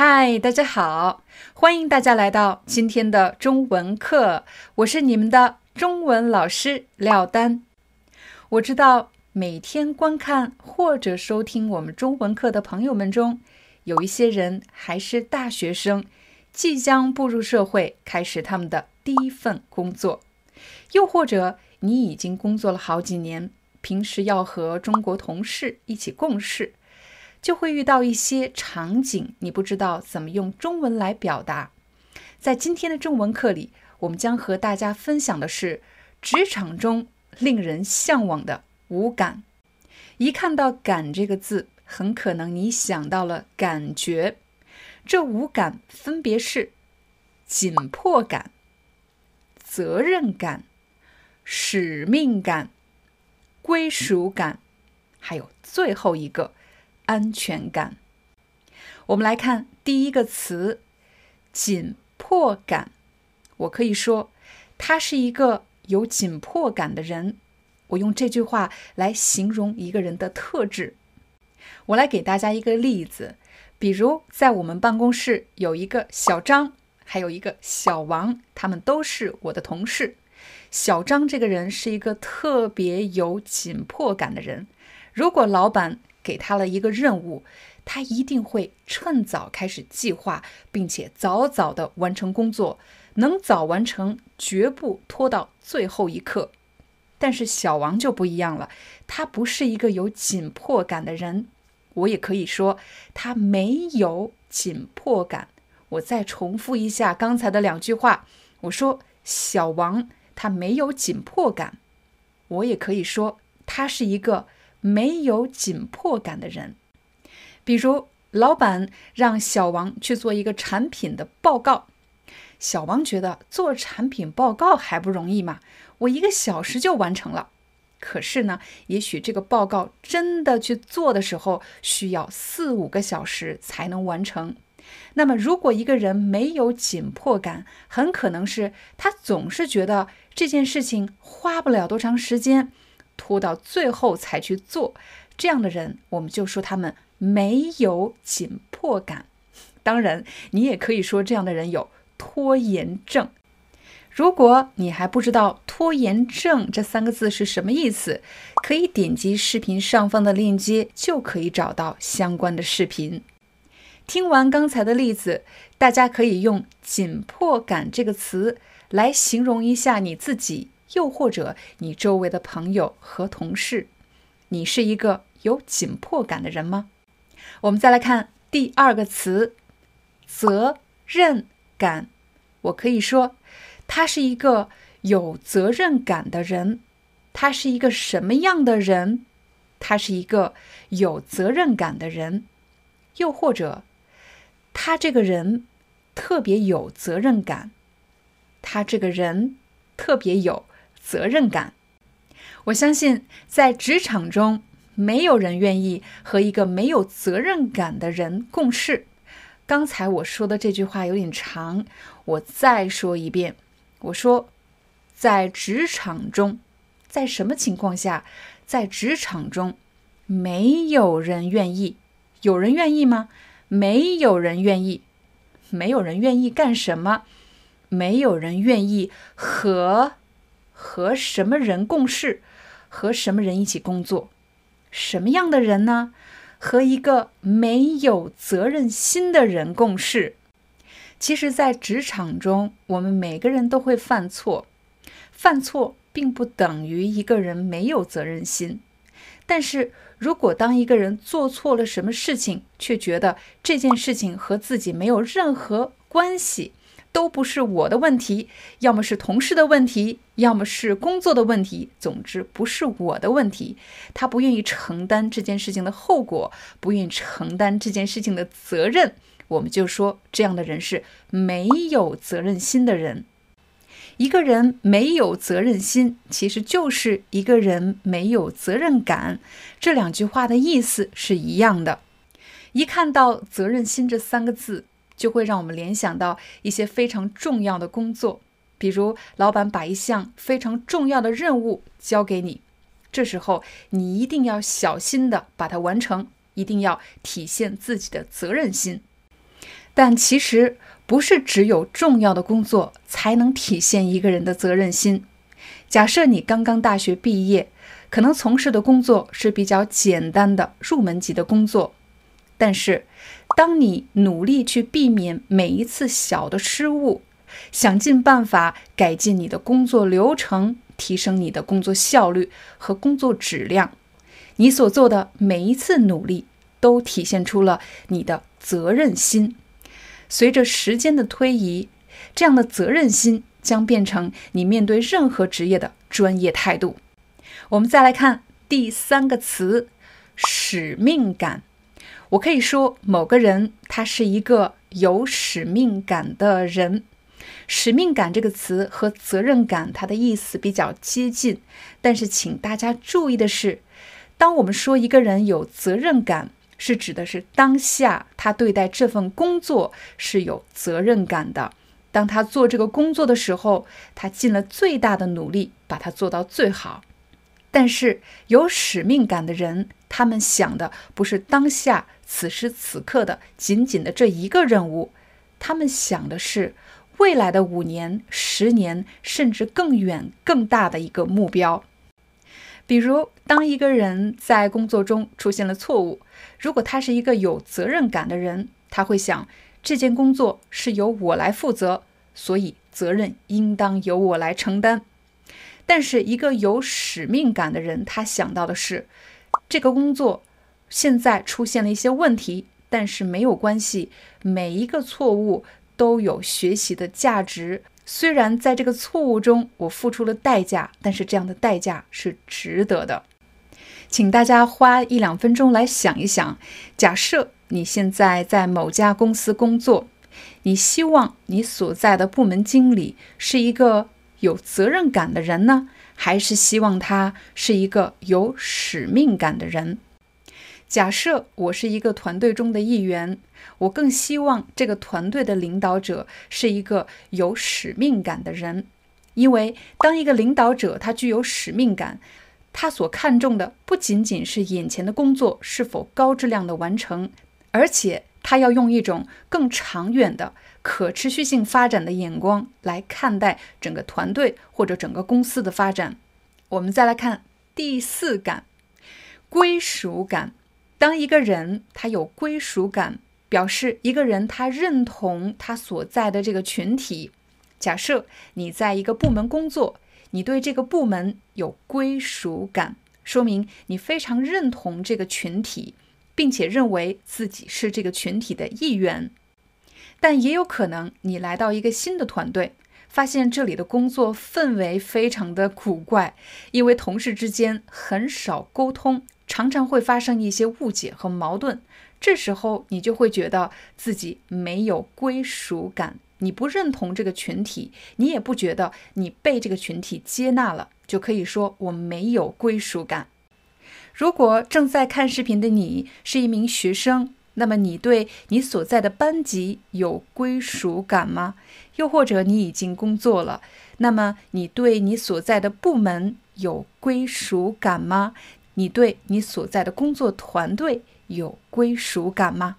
嗨，大家好，欢迎大家来到今天的中文课，我是你们的中文老师廖丹。我知道每天观看或者收听我们中文课的朋友们中，有一些人还是大学生，即将步入社会，开始他们的第一份工作；又或者你已经工作了好几年，平时要和中国同事一起共事。就会遇到一些场景，你不知道怎么用中文来表达。在今天的中文课里，我们将和大家分享的是职场中令人向往的五感。一看到“感”这个字，很可能你想到了感觉。这五感分别是紧迫感、责任感、使命感、归属感，还有最后一个。安全感。我们来看第一个词“紧迫感”。我可以说，他是一个有紧迫感的人。我用这句话来形容一个人的特质。我来给大家一个例子，比如在我们办公室有一个小张，还有一个小王，他们都是我的同事。小张这个人是一个特别有紧迫感的人。如果老板给他了一个任务，他一定会趁早开始计划，并且早早的完成工作，能早完成，绝不拖到最后一刻。但是小王就不一样了，他不是一个有紧迫感的人，我也可以说他没有紧迫感。我再重复一下刚才的两句话，我说小王他没有紧迫感，我也可以说他是一个。没有紧迫感的人，比如老板让小王去做一个产品的报告，小王觉得做产品报告还不容易嘛，我一个小时就完成了。可是呢，也许这个报告真的去做的时候，需要四五个小时才能完成。那么，如果一个人没有紧迫感，很可能是他总是觉得这件事情花不了多长时间。拖到最后才去做，这样的人，我们就说他们没有紧迫感。当然，你也可以说这样的人有拖延症。如果你还不知道“拖延症”这三个字是什么意思，可以点击视频上方的链接，就可以找到相关的视频。听完刚才的例子，大家可以用“紧迫感”这个词来形容一下你自己。又或者你周围的朋友和同事，你是一个有紧迫感的人吗？我们再来看第二个词“责任感”。我可以说，他是一个有责任感的人。他是一个什么样的人？他是一个有责任感的人。又或者，他这个人特别有责任感。他这个人特别有。责任感，我相信在职场中，没有人愿意和一个没有责任感的人共事。刚才我说的这句话有点长，我再说一遍。我说，在职场中，在什么情况下，在职场中，没有人愿意？有人愿意吗？没有人愿意。没有人愿意干什么？没有人愿意和。和什么人共事？和什么人一起工作？什么样的人呢？和一个没有责任心的人共事。其实，在职场中，我们每个人都会犯错。犯错并不等于一个人没有责任心。但是如果当一个人做错了什么事情，却觉得这件事情和自己没有任何关系，都不是我的问题，要么是同事的问题，要么是工作的问题。总之，不是我的问题。他不愿意承担这件事情的后果，不愿意承担这件事情的责任，我们就说这样的人是没有责任心的人。一个人没有责任心，其实就是一个人没有责任感。这两句话的意思是一样的。一看到“责任心”这三个字，就会让我们联想到一些非常重要的工作，比如老板把一项非常重要的任务交给你，这时候你一定要小心的把它完成，一定要体现自己的责任心。但其实。不是只有重要的工作才能体现一个人的责任心。假设你刚刚大学毕业，可能从事的工作是比较简单的入门级的工作，但是当你努力去避免每一次小的失误，想尽办法改进你的工作流程，提升你的工作效率和工作质量，你所做的每一次努力都体现出了你的责任心。随着时间的推移，这样的责任心将变成你面对任何职业的专业态度。我们再来看第三个词——使命感。我可以说，某个人他是一个有使命感的人。使命感这个词和责任感，它的意思比较接近。但是，请大家注意的是，当我们说一个人有责任感，是指的是当下他对待这份工作是有责任感的。当他做这个工作的时候，他尽了最大的努力把它做到最好。但是有使命感的人，他们想的不是当下此时此刻的仅仅的这一个任务，他们想的是未来的五年、十年，甚至更远、更大的一个目标。比如，当一个人在工作中出现了错误，如果他是一个有责任感的人，他会想这件工作是由我来负责，所以责任应当由我来承担。但是，一个有使命感的人，他想到的是这个工作现在出现了一些问题，但是没有关系，每一个错误都有学习的价值。虽然在这个错误中我付出了代价，但是这样的代价是值得的。请大家花一两分钟来想一想：假设你现在在某家公司工作，你希望你所在的部门经理是一个有责任感的人呢，还是希望他是一个有使命感的人？假设我是一个团队中的一员。我更希望这个团队的领导者是一个有使命感的人，因为当一个领导者他具有使命感，他所看重的不仅仅是眼前的工作是否高质量的完成，而且他要用一种更长远的可持续性发展的眼光来看待整个团队或者整个公司的发展。我们再来看第四感，归属感。当一个人他有归属感。表示一个人他认同他所在的这个群体。假设你在一个部门工作，你对这个部门有归属感，说明你非常认同这个群体，并且认为自己是这个群体的一员。但也有可能你来到一个新的团队，发现这里的工作氛围非常的古怪，因为同事之间很少沟通，常常会发生一些误解和矛盾。这时候你就会觉得自己没有归属感，你不认同这个群体，你也不觉得你被这个群体接纳了，就可以说我没有归属感。如果正在看视频的你是一名学生，那么你对你所在的班级有归属感吗？又或者你已经工作了，那么你对你所在的部门有归属感吗？你对你所在的工作团队？有归属感吗？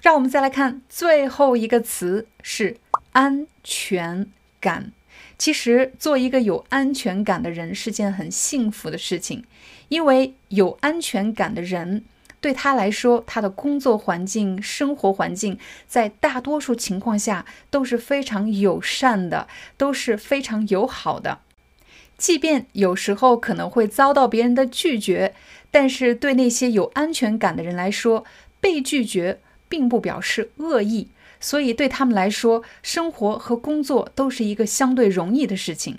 让我们再来看最后一个词是安全感。其实，做一个有安全感的人是件很幸福的事情，因为有安全感的人对他来说，他的工作环境、生活环境在大多数情况下都是非常友善的，都是非常友好的。即便有时候可能会遭到别人的拒绝。但是对那些有安全感的人来说，被拒绝并不表示恶意，所以对他们来说，生活和工作都是一个相对容易的事情。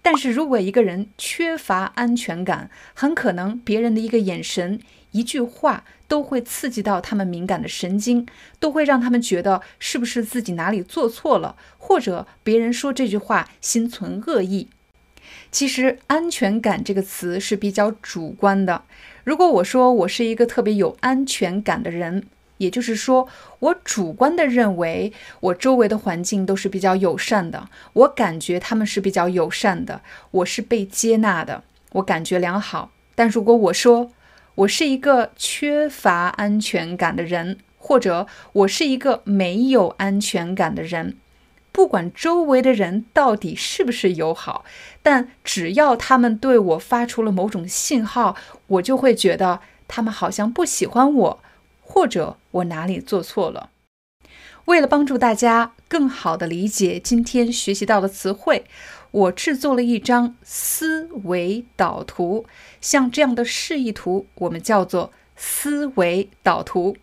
但是如果一个人缺乏安全感，很可能别人的一个眼神、一句话都会刺激到他们敏感的神经，都会让他们觉得是不是自己哪里做错了，或者别人说这句话心存恶意。其实“安全感”这个词是比较主观的。如果我说我是一个特别有安全感的人，也就是说，我主观的认为我周围的环境都是比较友善的，我感觉他们是比较友善的，我是被接纳的，我感觉良好。但如果我说我是一个缺乏安全感的人，或者我是一个没有安全感的人，不管周围的人到底是不是友好，但只要他们对我发出了某种信号，我就会觉得他们好像不喜欢我。或者我哪里做错了？为了帮助大家更好地理解今天学习到的词汇，我制作了一张思维导图。像这样的示意图，我们叫做思维导图。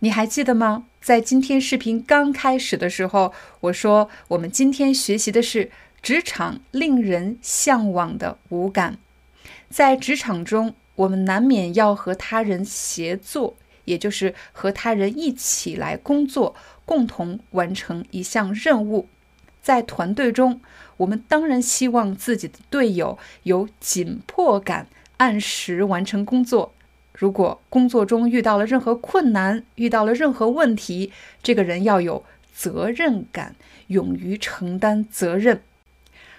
你还记得吗？在今天视频刚开始的时候，我说我们今天学习的是职场令人向往的五感。在职场中，我们难免要和他人协作。也就是和他人一起来工作，共同完成一项任务。在团队中，我们当然希望自己的队友有紧迫感，按时完成工作。如果工作中遇到了任何困难，遇到了任何问题，这个人要有责任感，勇于承担责任。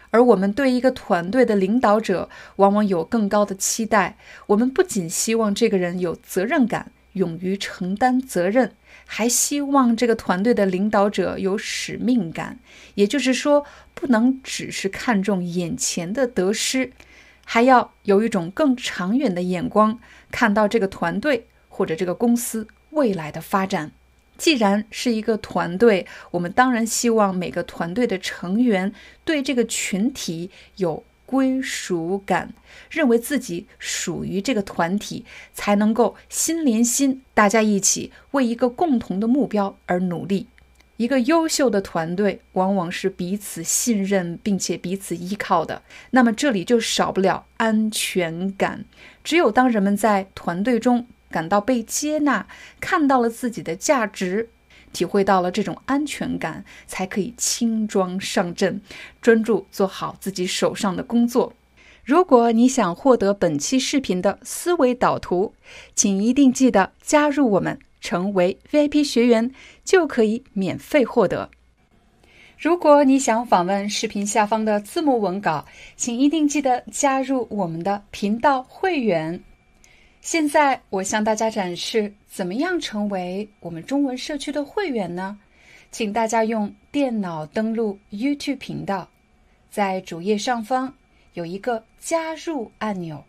而我们对一个团队的领导者，往往有更高的期待。我们不仅希望这个人有责任感。勇于承担责任，还希望这个团队的领导者有使命感。也就是说，不能只是看重眼前的得失，还要有一种更长远的眼光，看到这个团队或者这个公司未来的发展。既然是一个团队，我们当然希望每个团队的成员对这个群体有。归属感，认为自己属于这个团体，才能够心连心，大家一起为一个共同的目标而努力。一个优秀的团队往往是彼此信任并且彼此依靠的，那么这里就少不了安全感。只有当人们在团队中感到被接纳，看到了自己的价值。体会到了这种安全感，才可以轻装上阵，专注做好自己手上的工作。如果你想获得本期视频的思维导图，请一定记得加入我们，成为 VIP 学员，就可以免费获得。如果你想访问视频下方的字幕文稿，请一定记得加入我们的频道会员。现在我向大家展示怎么样成为我们中文社区的会员呢？请大家用电脑登录 YouTube 频道，在主页上方有一个加入按钮，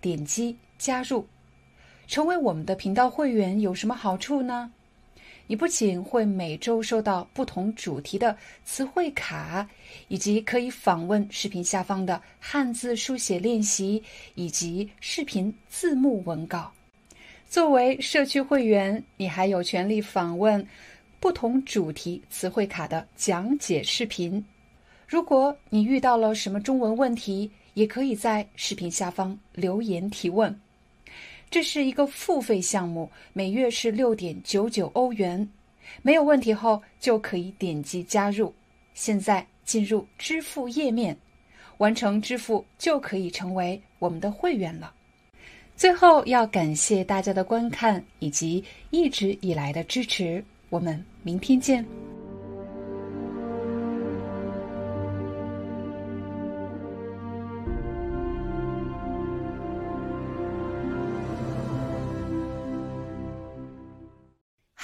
点击加入，成为我们的频道会员有什么好处呢？你不仅会每周收到不同主题的词汇卡，以及可以访问视频下方的汉字书写练习以及视频字幕文稿。作为社区会员，你还有权利访问不同主题词汇卡的讲解视频。如果你遇到了什么中文问题，也可以在视频下方留言提问。这是一个付费项目，每月是六点九九欧元。没有问题后就可以点击加入。现在进入支付页面，完成支付就可以成为我们的会员了。最后要感谢大家的观看以及一直以来的支持。我们明天见。